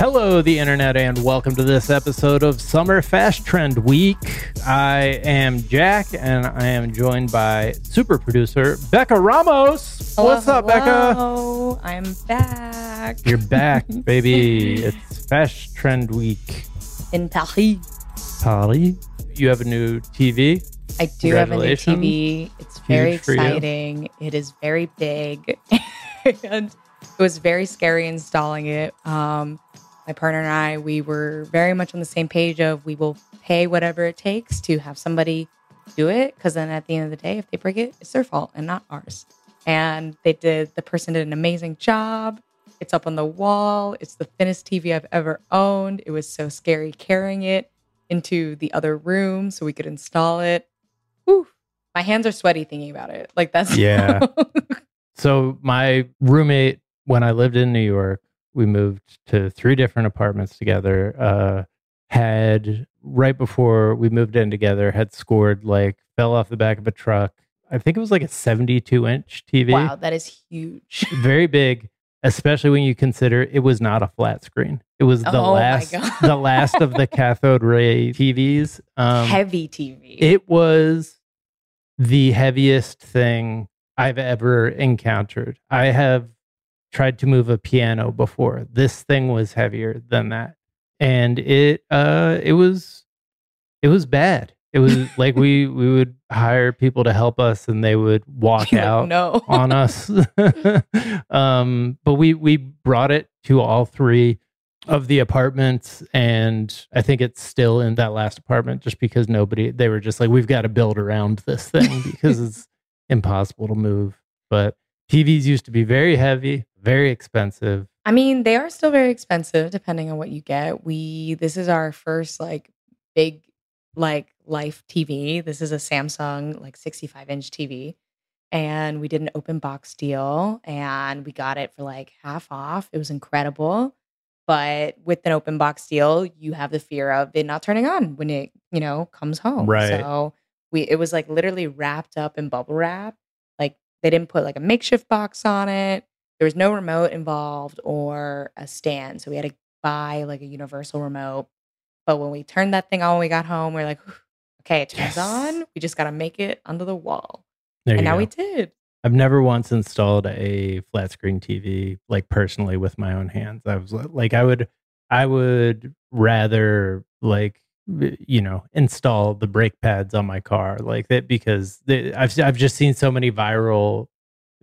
Hello, the internet, and welcome to this episode of Summer FashTrend Week. I am Jack, and I am joined by super producer Becca Ramos. Hello, What's up, Becca? hello. I'm back You're back, baby. it's FashTrend Week. in Paris. Paris. you have a new TV. I do have a new TV. It's very Huge exciting. It is very big, and it was very scary installing it. Um, my partner and I, we were very much on the same page of we will pay whatever it takes to have somebody do it because then at the end of the day, if they break it, it's their fault and not ours. And they did. The person did an amazing job. It's up on the wall. It's the thinnest TV I've ever owned. It was so scary carrying it into the other room so we could install it. Whew. My hands are sweaty thinking about it. Like that's Yeah. So my roommate, when I lived in New York, we moved to three different apartments together. Uh, had right before we moved in together, had scored like fell off the back of a truck. I think it was like a 72 inch TV, wow, that is huge. very big. Especially when you consider it was not a flat screen. It was the Oh last, the last of the cathode ray TVs. Um, Heavy TV. it was the heaviest thing I've ever encountered. I have tried to move a piano before. This thing was heavier than that. And it uh it was it was bad. It was like we we would hire people to help us and they would walk You're like, out no. on us. um, but we we brought it to all three of the apartments, and I think it's still in that last apartment just because nobody. They were just like, we've got to build around this thing because it's impossible to move. But TVs used to be very heavy, very expensive. I mean, they are still very expensive depending on what you get. We this is our first like big like life TV. This is a Samsung like 65 inch TV. And we did an open box deal and we got it for like half off. It was incredible. But with an open box deal, you have the fear of it not turning on when it, you know, comes home. Right. So we it was like literally wrapped up in bubble wrap. Like they didn't put like a makeshift box on it there was no remote involved or a stand. So we had to buy like a universal remote. But when we turned that thing on when we got home, we are like, okay, it turns Yes. on. We just got to make it under the wall. There and now go. we did. I've never once installed a flat screen TV like personally with my own hands. I was like, I would, I would rather like, you know, install the brake pads on my car like that because they, I've I've just seen so many viral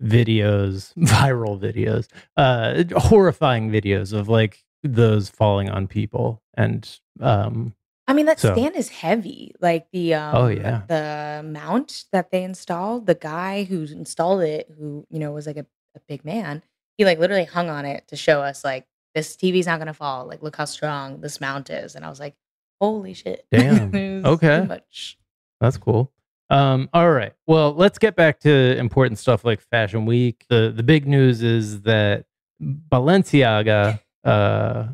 videos, viral videos, uh, horrifying videos of like those falling on people. And um, I mean, that So- stand is heavy. Like the um, Oh, yeah. the mount that they installed. The guy who installed it, who you know was like a, a big man, he like literally hung on it to show us like this TV's not gonna fall. Like look how strong this mount is. And I was like, holy shit! Damn. Okay. much. That's cool. Um, all right. Well, let's get back to important stuff like Fashion Week. The the big news is that Balenciaga uh,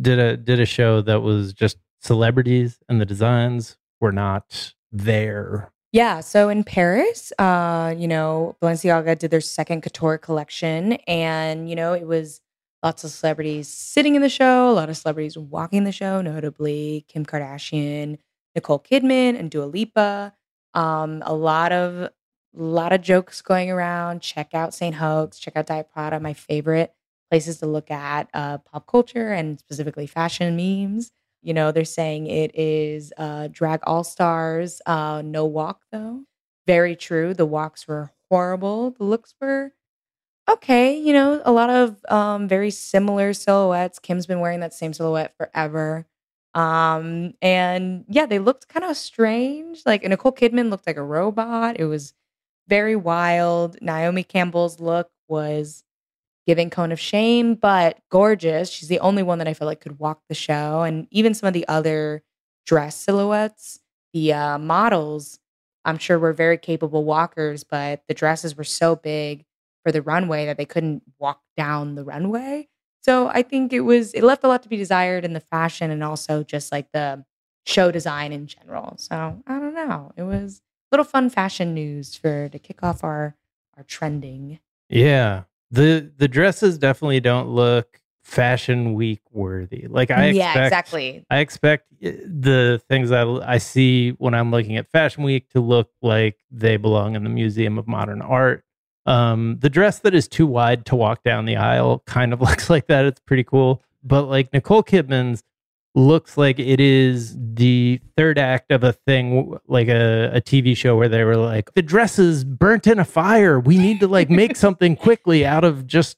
did a did a show that was just celebrities and the designs were not there. Yeah, so in Paris, uh, you know, Balenciaga did their second couture collection, and you know, it was lots of celebrities sitting in the show, a lot of celebrities walking the show, notably Kim Kardashian, Nicole Kidman, and Dua Lipa. Um, a lot of lot of jokes going around. Check out St. Hoax, check out Diet Prada, my favorite places to look at uh, pop culture and specifically fashion memes. You know, they're saying it is uh, drag all stars, uh, no walk though. Very true. The walks were horrible. The looks were okay. You know, a lot of um, very similar silhouettes. Kim's been wearing that same silhouette forever. Um, and yeah, they looked kind of strange. Like Nicole Kidman looked like a robot. It was very wild. Naomi Campbell's look was giving cone of shame, but gorgeous. She's the only one that I feel like could walk the show. And even some of the other dress silhouettes, the uh, models, I'm sure were very capable walkers, but the dresses were so big for the runway that they couldn't walk down the runway. So I think it was it left a lot to be desired in the fashion and also just like the show design in general. So I don't know. It was a little fun fashion news for to kick off our our trending. Yeah. The the dresses definitely don't look fashion week worthy. Like I yeah, exactly. I expect uh, the things that I see when I'm looking at Fashion Week to look like they belong in the Museum of Modern Art. Um, the dress that is too wide to walk down the aisle kind of looks like that. It's pretty cool. But like Nicole Kidman's looks like it is the third act of a thing like a, a TV show where they were like, the dress is burnt in a fire. We need to like make something quickly out of just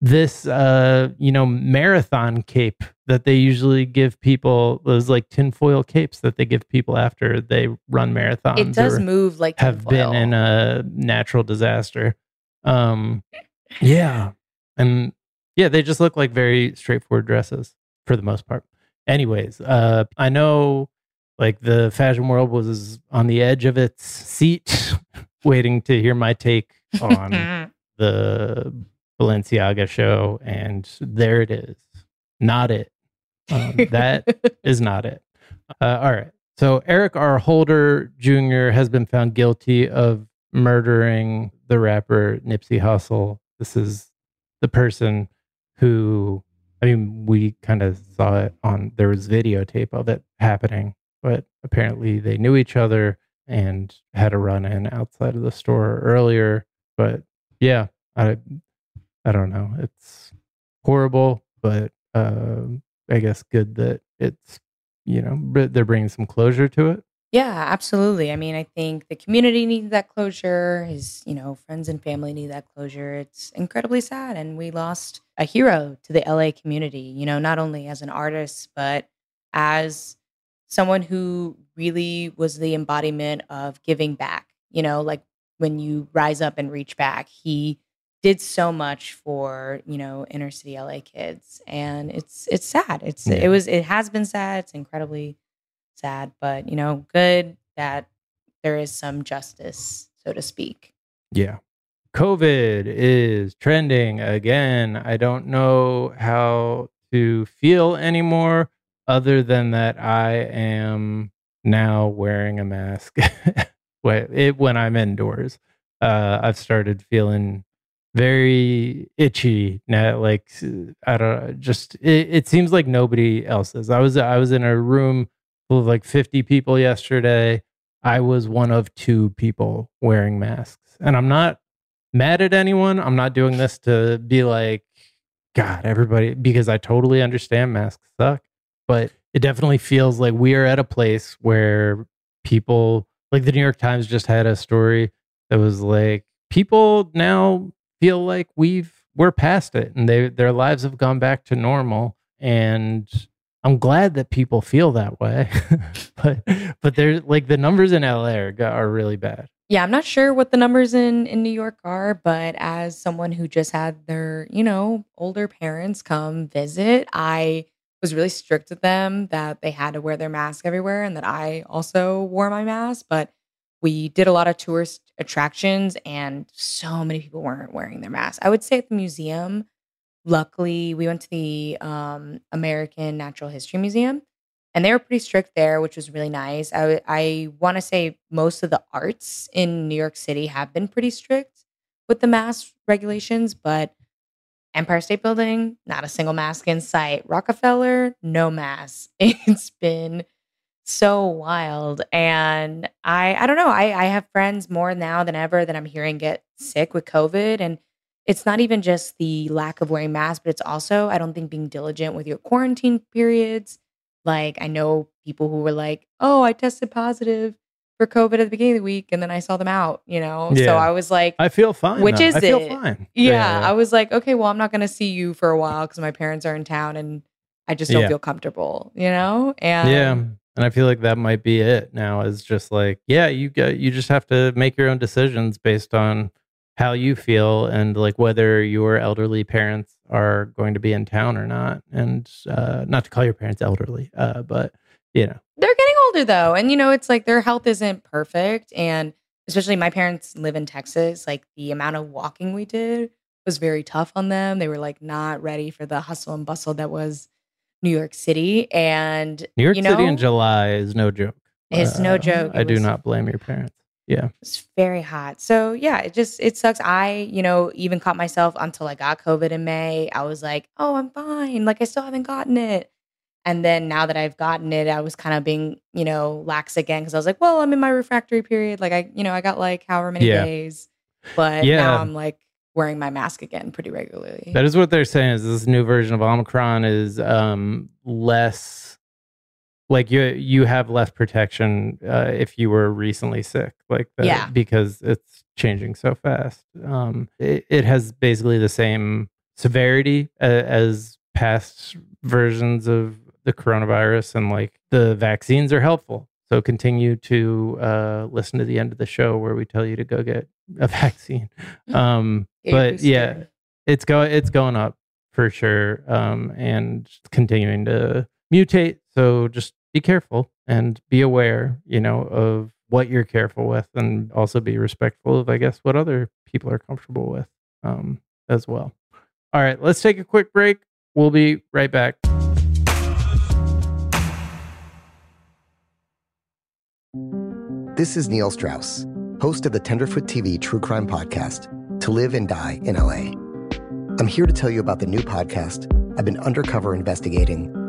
this uh you know marathon cape that they usually give people those like tinfoil capes that they give people after they run marathons It does move like have tinfoil. been in a natural disaster um yeah and yeah they just look like very straightforward dresses for the most part anyways uh i know like the fashion world was on the edge of its seat waiting to hear my take on the Balenciaga show, and there it is. Not it. Um, that is not it. Uh, all right. So Eric R. Holder Jr. has been found guilty of murdering the rapper Nipsey Hussle. This is the person who, I mean, we kind of saw it on, there was videotape of it happening, but apparently they knew each other and had a run in outside of the store earlier. But yeah, I, I don't know. It's horrible, but um, I guess good that it's you know they're bringing some closure to it. Yeah, absolutely. I mean, I think the community needs that closure. His, you know, friends and family need that closure. It's incredibly sad. And we lost a hero to the LA community, you know, not only as an artist, but as someone who really was the embodiment of giving back. You know, like when you rise up and reach back, he did so much for, you know, inner city LA kids. And it's it's sad. It's Yeah. it was it has been sad. It's incredibly sad, but you know, good that there is some justice, so to speak. Yeah. COVID is trending again. I don't know how to feel anymore other than that I am now wearing a mask when it, when I'm indoors. Uh, I've started feeling very itchy now. Like I don't know just it, it seems like nobody else is. I was I was in a room like 50 people yesterday. I was one of two people wearing masks, and I'm not mad at anyone. I'm not doing this to be like, God, everybody, because I totally understand masks suck. But it definitely feels like we are at a place where people, like the New York Times just had a story that was like, people now feel like we've we're past it and they their lives have gone back to normal and I'm glad that people feel that way. but but there's like the numbers in LA are, are really bad. Yeah, I'm not sure what the numbers in in New York are, but as someone who just had their, you know, older parents come visit, I was really strict with them that they had to wear their mask everywhere and that I also wore my mask, but we did a lot of tourist attractions and so many people weren't wearing their masks. I would say at the museum, luckily we went to the um, American Natural History Museum and they were pretty strict there, which was really nice. I I want to say most of the arts in New York City have been pretty strict with the mask regulations, but Empire State Building, not a single mask in sight. Rockefeller, no mask. It's been so wild, and I I don't know. I I have friends more now than ever that I'm hearing get sick with COVID, and it's not even just the lack of wearing masks, but it's also I don't think being diligent with your quarantine periods like I know people who were like, "Oh, I tested positive for COVID at the beginning of the week, and then I saw them out." You know, Yeah. so I was like, I feel fine. Which though. is I feel it? fine. yeah, I was like, okay, well, I'm not going to see you for a while because my parents are in town and I just don't Yeah. feel comfortable, you know? And yeah. And I feel like that might be it now is just like, yeah, you got you just have to make your own decisions based on how you feel and like whether your elderly parents are going to be in town or not. And uh not to call your parents elderly, uh, but you know. they're getting older though. And, you know, it's like their health isn't perfect. And especially my parents live in Texas. Like the amount of walking we did was very tough on them. They were like not ready for the hustle and bustle that was New York City. And, New York you City in July is no joke. Uh, It's no joke. I It do not blame your parents. Yeah. It's very hot. So yeah, it just it sucks. I, you know, even caught myself until I got COVID in May. I was like, oh, I'm fine. Like I still haven't gotten it. And then now that I've gotten it, I was kind of being, you know, lax again because I was like, well, I'm in my refractory period. Like I, you know, I got like however many Yeah. days. But Yeah. now I'm like wearing my mask again pretty regularly. That is what they're saying. Is this new version of Omicron is um, less like you you have less protection uh, if you were recently sick, like that, Yeah. because it's changing so fast. Um, it, it has basically the same severity uh, as past versions of the coronavirus, and like the vaccines are helpful. So continue to uh, listen to the end of the show where we tell you to go get a vaccine. Um, but yeah, it's go it's going up for sure um and continuing to mutate so just be careful and be aware you know of what you're careful with and also be respectful of i guess what other people are comfortable with um as well. All right let's take a quick break. We'll be right back. This is Neil Strauss, host of the Tenderfoot TV true crime podcast, To Live and Die in LA. I'm here to tell you about the new podcast I've been undercover investigating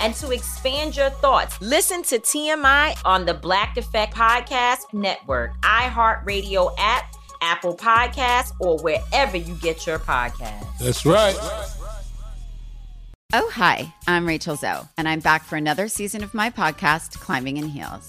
and to expand your thoughts, listen to TMI on the Black Effect Podcast Network, iHeartRadio app, Apple Podcasts, or wherever you get your podcasts. That's right. Oh, hi, I'm Rachel Zoe, and I'm back for another season of my podcast, Climbing in Heels.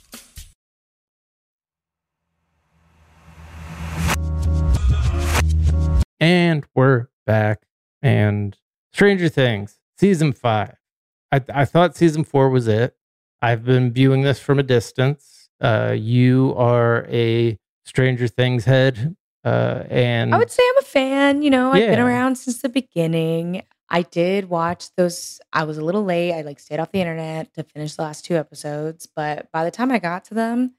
And we're back. And Stranger Things, season five. I, I thought season four was it. I've been viewing this from a distance. Uh, you are a Stranger Things head. Uh, and I would say I'm a fan. You know, I've been around since the beginning. I did watch those. I was a little late. I like stayed off the internet to finish the last two episodes, but by the time I got to them,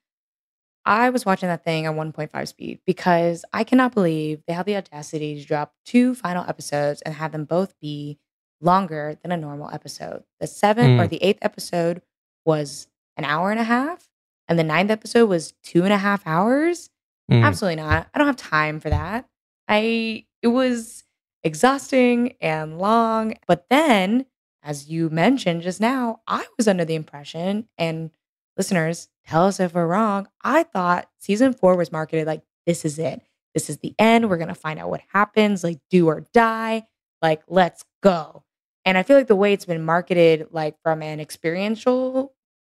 I was watching that thing on 1.5 speed because I cannot believe they had the audacity to drop two final episodes and have them both be longer than a normal episode. The seventh or Mm. the eighth episode was an hour and a half, and the ninth episode was two and a half hours. Mm. Absolutely not. I don't have time for that. I it was exhausting and long. But then, as you mentioned just now, I was under the impression, and listeners, tell us if we're wrong. I thought season four was marketed like this is it. This is the end. We're gonna find out what happens, like do or die. Like, let's go. And I feel like the way it's been marketed, like from an experiential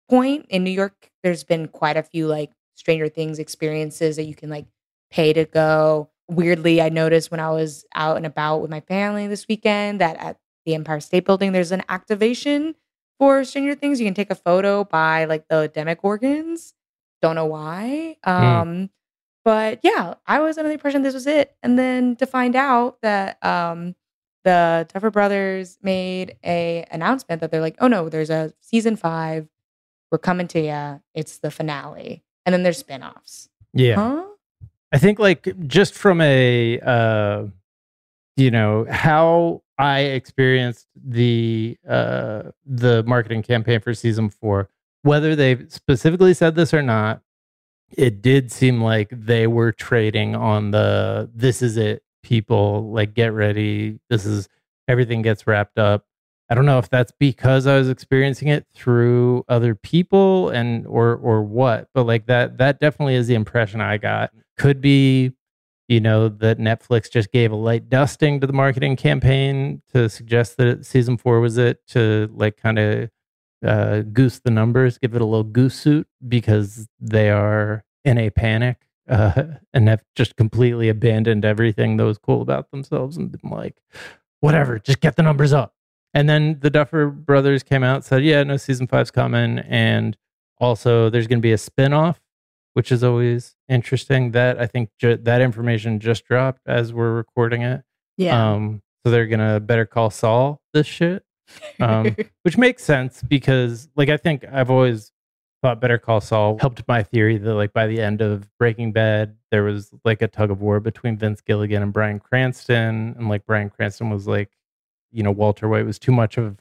point in New York, there's been quite a few like Stranger Things experiences that you can like pay to go. Weirdly, I noticed when I was out and about with my family this weekend that at the Empire State Building, there's an activation for Stranger Things. You can take a photo by like the Demogorgons. Don't know why. Um, but yeah, I was under the impression this was it. And then to find out that um the Duffer Brothers made a announcement that they're like, oh no, there's a season five. We're coming to you. It's the finale. And then there's spin-offs. Yeah. Huh? I think like just from a uh you know how I experienced the uh the marketing campaign for season 4 whether they specifically said this or not it did seem like they were trading on the this is it people like get ready. This is everything gets wrapped up. I don't know if that's because I was experiencing it through other people and or or what, but like that that definitely is the impression I got. Could be, you know, that Netflix just gave a light dusting to the marketing campaign to suggest that season four was it to like kind of uh, goose the numbers, give it a little goose suit because they are in a panic uh, and have just completely abandoned everything that was cool about themselves and been like, whatever, just get the numbers up. and then the Duffer Brothers came out said, "Yeah, no season five's coming, and also there's going to be a spin-off, which is always interesting. That I think ju- that information just dropped as we're recording it. Yeah. Um, so they're gonna better call Saul this shit, um, which makes sense because, like, I think I've always thought Better Call Saul helped my theory that, like, by the end of Breaking Bad, there was like a tug of war between Vince Gilligan and Bryan Cranston, and like Bryan Cranston was like, you know, Walter White was too much of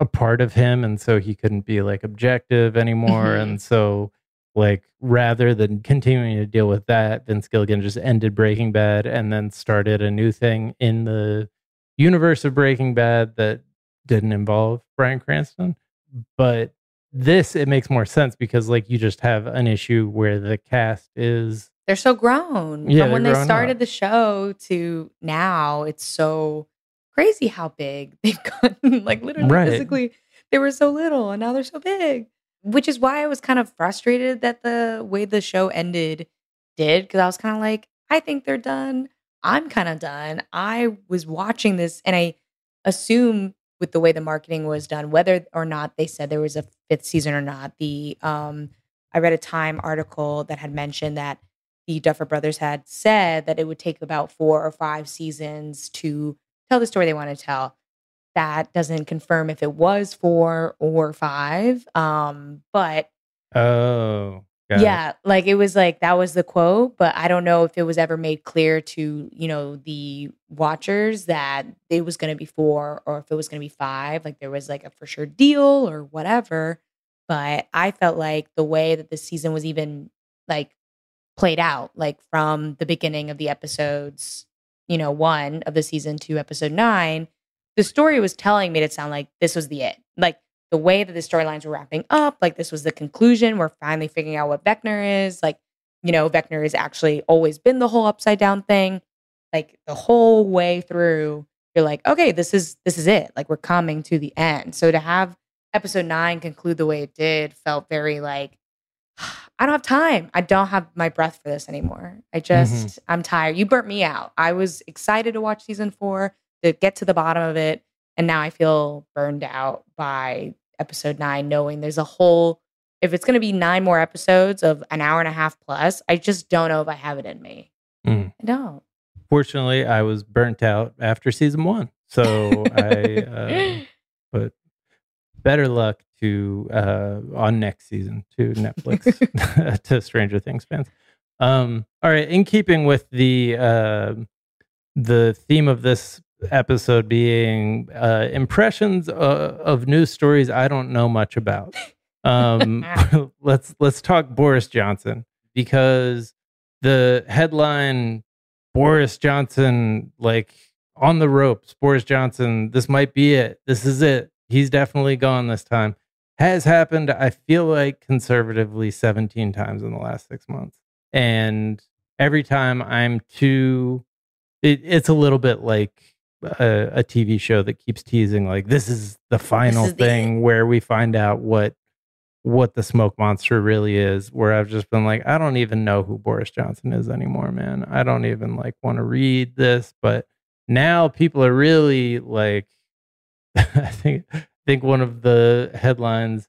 a part of him, and so he couldn't be like objective anymore, Mhm. and so like rather than continuing to deal with that vince gilligan just ended breaking bad and then started a new thing in the universe of breaking bad that didn't involve bryan cranston but this it makes more sense because like you just have an issue where the cast is they're so grown Yeah, from when they started up. the show to now it's so crazy how big they've gotten like literally Right. physically they were so little and now they're so big which is why i was kind of frustrated that the way the show ended did because i was kind of like i think they're done i'm kind of done i was watching this and i assume with the way the marketing was done whether or not they said there was a fifth season or not the um i read a time article that had mentioned that the Duffer Brothers had said that it would take about four or five seasons to tell the story they want to tell. That doesn't confirm if it was four or five. Um, but oh got it. yeah, like it was like that was the quote, but I don't know if it was ever made clear to, you know, the watchers that it was going to be four or if it was going to be five. Like there was like a for sure deal or whatever. But I felt like the way that the season was even like played out, like from the beginning of the episodes, you know, one of the season to episode nine, the story was telling me to sound like this was the it. Like the way that the storylines were wrapping up, like this was the conclusion. We're finally figuring out what Vecna is. Like, you know, Vecna has actually always been the whole upside down thing. Like the whole way through, you're like, okay, this is this is it. Like we're coming to the end. So to have episode nine conclude the way it did felt very like I don't have time. I don't have my breath for this anymore. I mm-hmm. just, I'm tired. You burnt me out. I was excited to watch season four, to get to the bottom of it. And now I feel burned out by episode nine, knowing there's a whole, if it's going to be nine more episodes of an hour and a half plus, I just don't know if I have it in me. Mm. I don't. Fortunately, I was burnt out after season one, so I. Uh, but better luck to uh, on next season to Netflix to Stranger Things fans. Um, all right, in keeping with the uh, the theme of this episode being uh, impressions uh, of news stories I don't know much about. Um, let's let's talk Boris Johnson because the headline Boris Johnson like on the ropes. Boris Johnson, this might be it. This is it. He's definitely gone this time. Has happened, I feel like conservatively 17 times in the last six months. And every time I'm too, it, it's a little bit like a, a TV show that keeps teasing, like, this is the final is the thing where we find out what what the smoke monster really is where i've just been like i don't even know who boris johnson is anymore man. I don't even like want to read this but now people are really like i think I think one of the headlines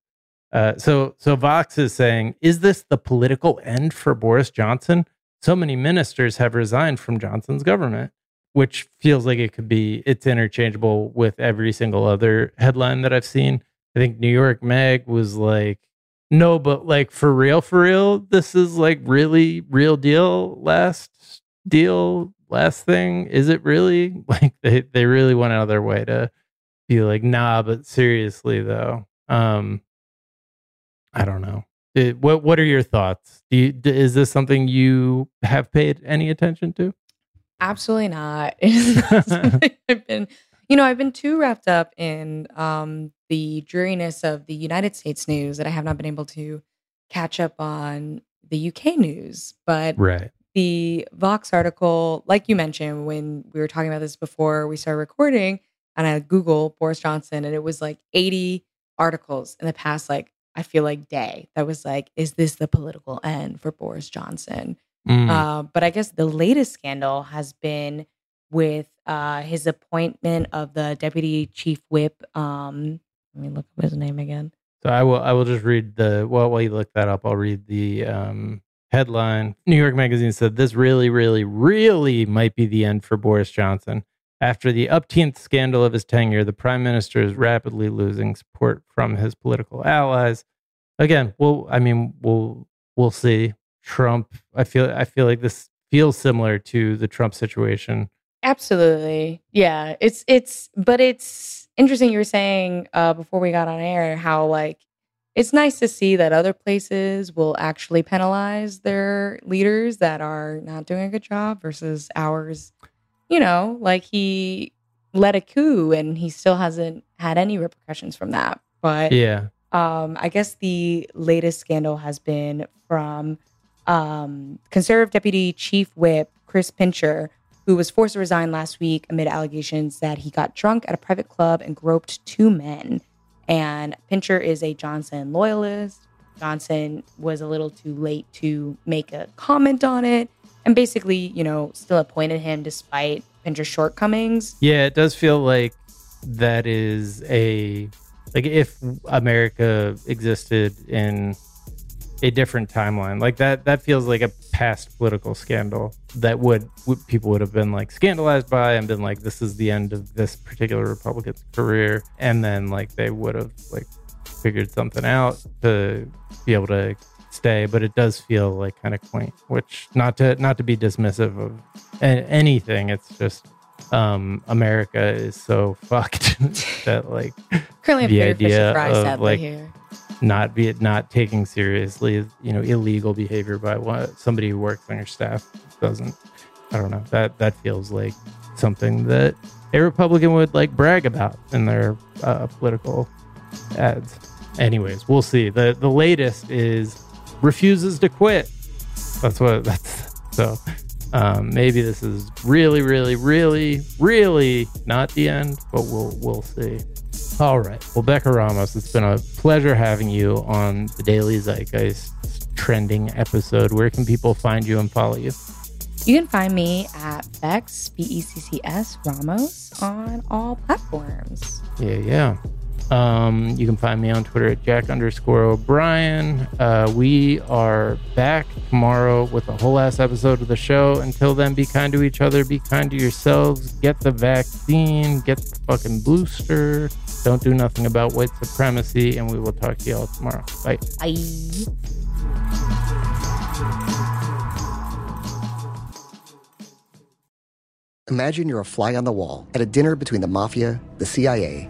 uh, so so vox is saying is this the political end for boris johnson? So many ministers have resigned from johnson's government which feels like it could be it's interchangeable with every single other headline that i've seen I think New York Mag was like, no, but like for real, for real, this is like really real deal. Last deal, last thing. Is it really? Like they, they really went out of their way to be like, nah, but seriously though. Um, I don't know. It, what what are your thoughts? Do you, is this something you have paid any attention to? Absolutely not. I've been, you know, I've been too wrapped up in um, the dreariness of the United States news that I have not been able to catch up on the UK news. But Right. the Vox article, like you mentioned, when we were talking about this before we started recording, and I Google Boris Johnson, and it was like 80 articles in the past, like I feel like day that was like, is this the political end for Boris Johnson? Mm. Uh, but I guess the latest scandal has been with uh, his appointment of the deputy chief whip. Um, let me look up his name again. So I will I will just read the well while you look that up, I'll read the um, headline. New York Magazine said this really, really, really might be the end for Boris Johnson. After the upteenth scandal of his tenure, the prime minister is rapidly losing support from his political allies. Again, well, I mean, we'll we'll see. Trump, I feel I feel like this feels similar to the Trump situation. Absolutely. Yeah. It's it's but it's interesting you were saying uh before we got on air how like it's nice to see that other places will actually penalize their leaders that are not doing a good job versus ours. You know, like he led a coup and he still hasn't had any repercussions from that. But Yeah. um, I guess the latest scandal has been from um, conservative deputy chief whip Chris Pincher, who was forced to resign last week amid allegations that he got drunk at a private club and groped two men. And Pincher is a Johnson loyalist. Johnson was a little too late to make a comment on it and basically, you know, still appointed him despite Pincher's shortcomings. Yeah, it does feel like that is a like if America existed in a different timeline, like that that feels like a past political scandal that would, would people would have been like scandalized by and been like this is the end of this particular Republican's career. And then like they would have like figured something out to be able to stay. But it does feel like kind of quaint which not to not to be dismissive of anything. It's just um america is so fucked that like Currently, the idea of sadly, like here. Not be it not taking seriously you know illegal behavior by what somebody who works on your staff doesn't i don't know that that feels like something that a republican would like brag about in their uh, political ads. Anyways we'll see. The the latest is refuses to quit. That's what that's so um, maybe this is really really really really not the end but we'll we'll see all right. Well, Becca Ramos, it's been a pleasure having you on the Daily Zeitgeist trending episode. Where can people find you and follow you? You can find me at Bex, B E C C S Ramos on all platforms. Yeah, yeah. Um, you can find me on Twitter at Jack underscore O'Brien. Uh, we are back tomorrow with a whole ass episode of the show. Until then, be kind to each other, be kind to yourselves, get the vaccine, get the fucking booster. Don't do nothing about white supremacy, and we will talk to y'all tomorrow. Bye. Bye. Imagine you're a fly on the wall at a dinner between the mafia, the CIA,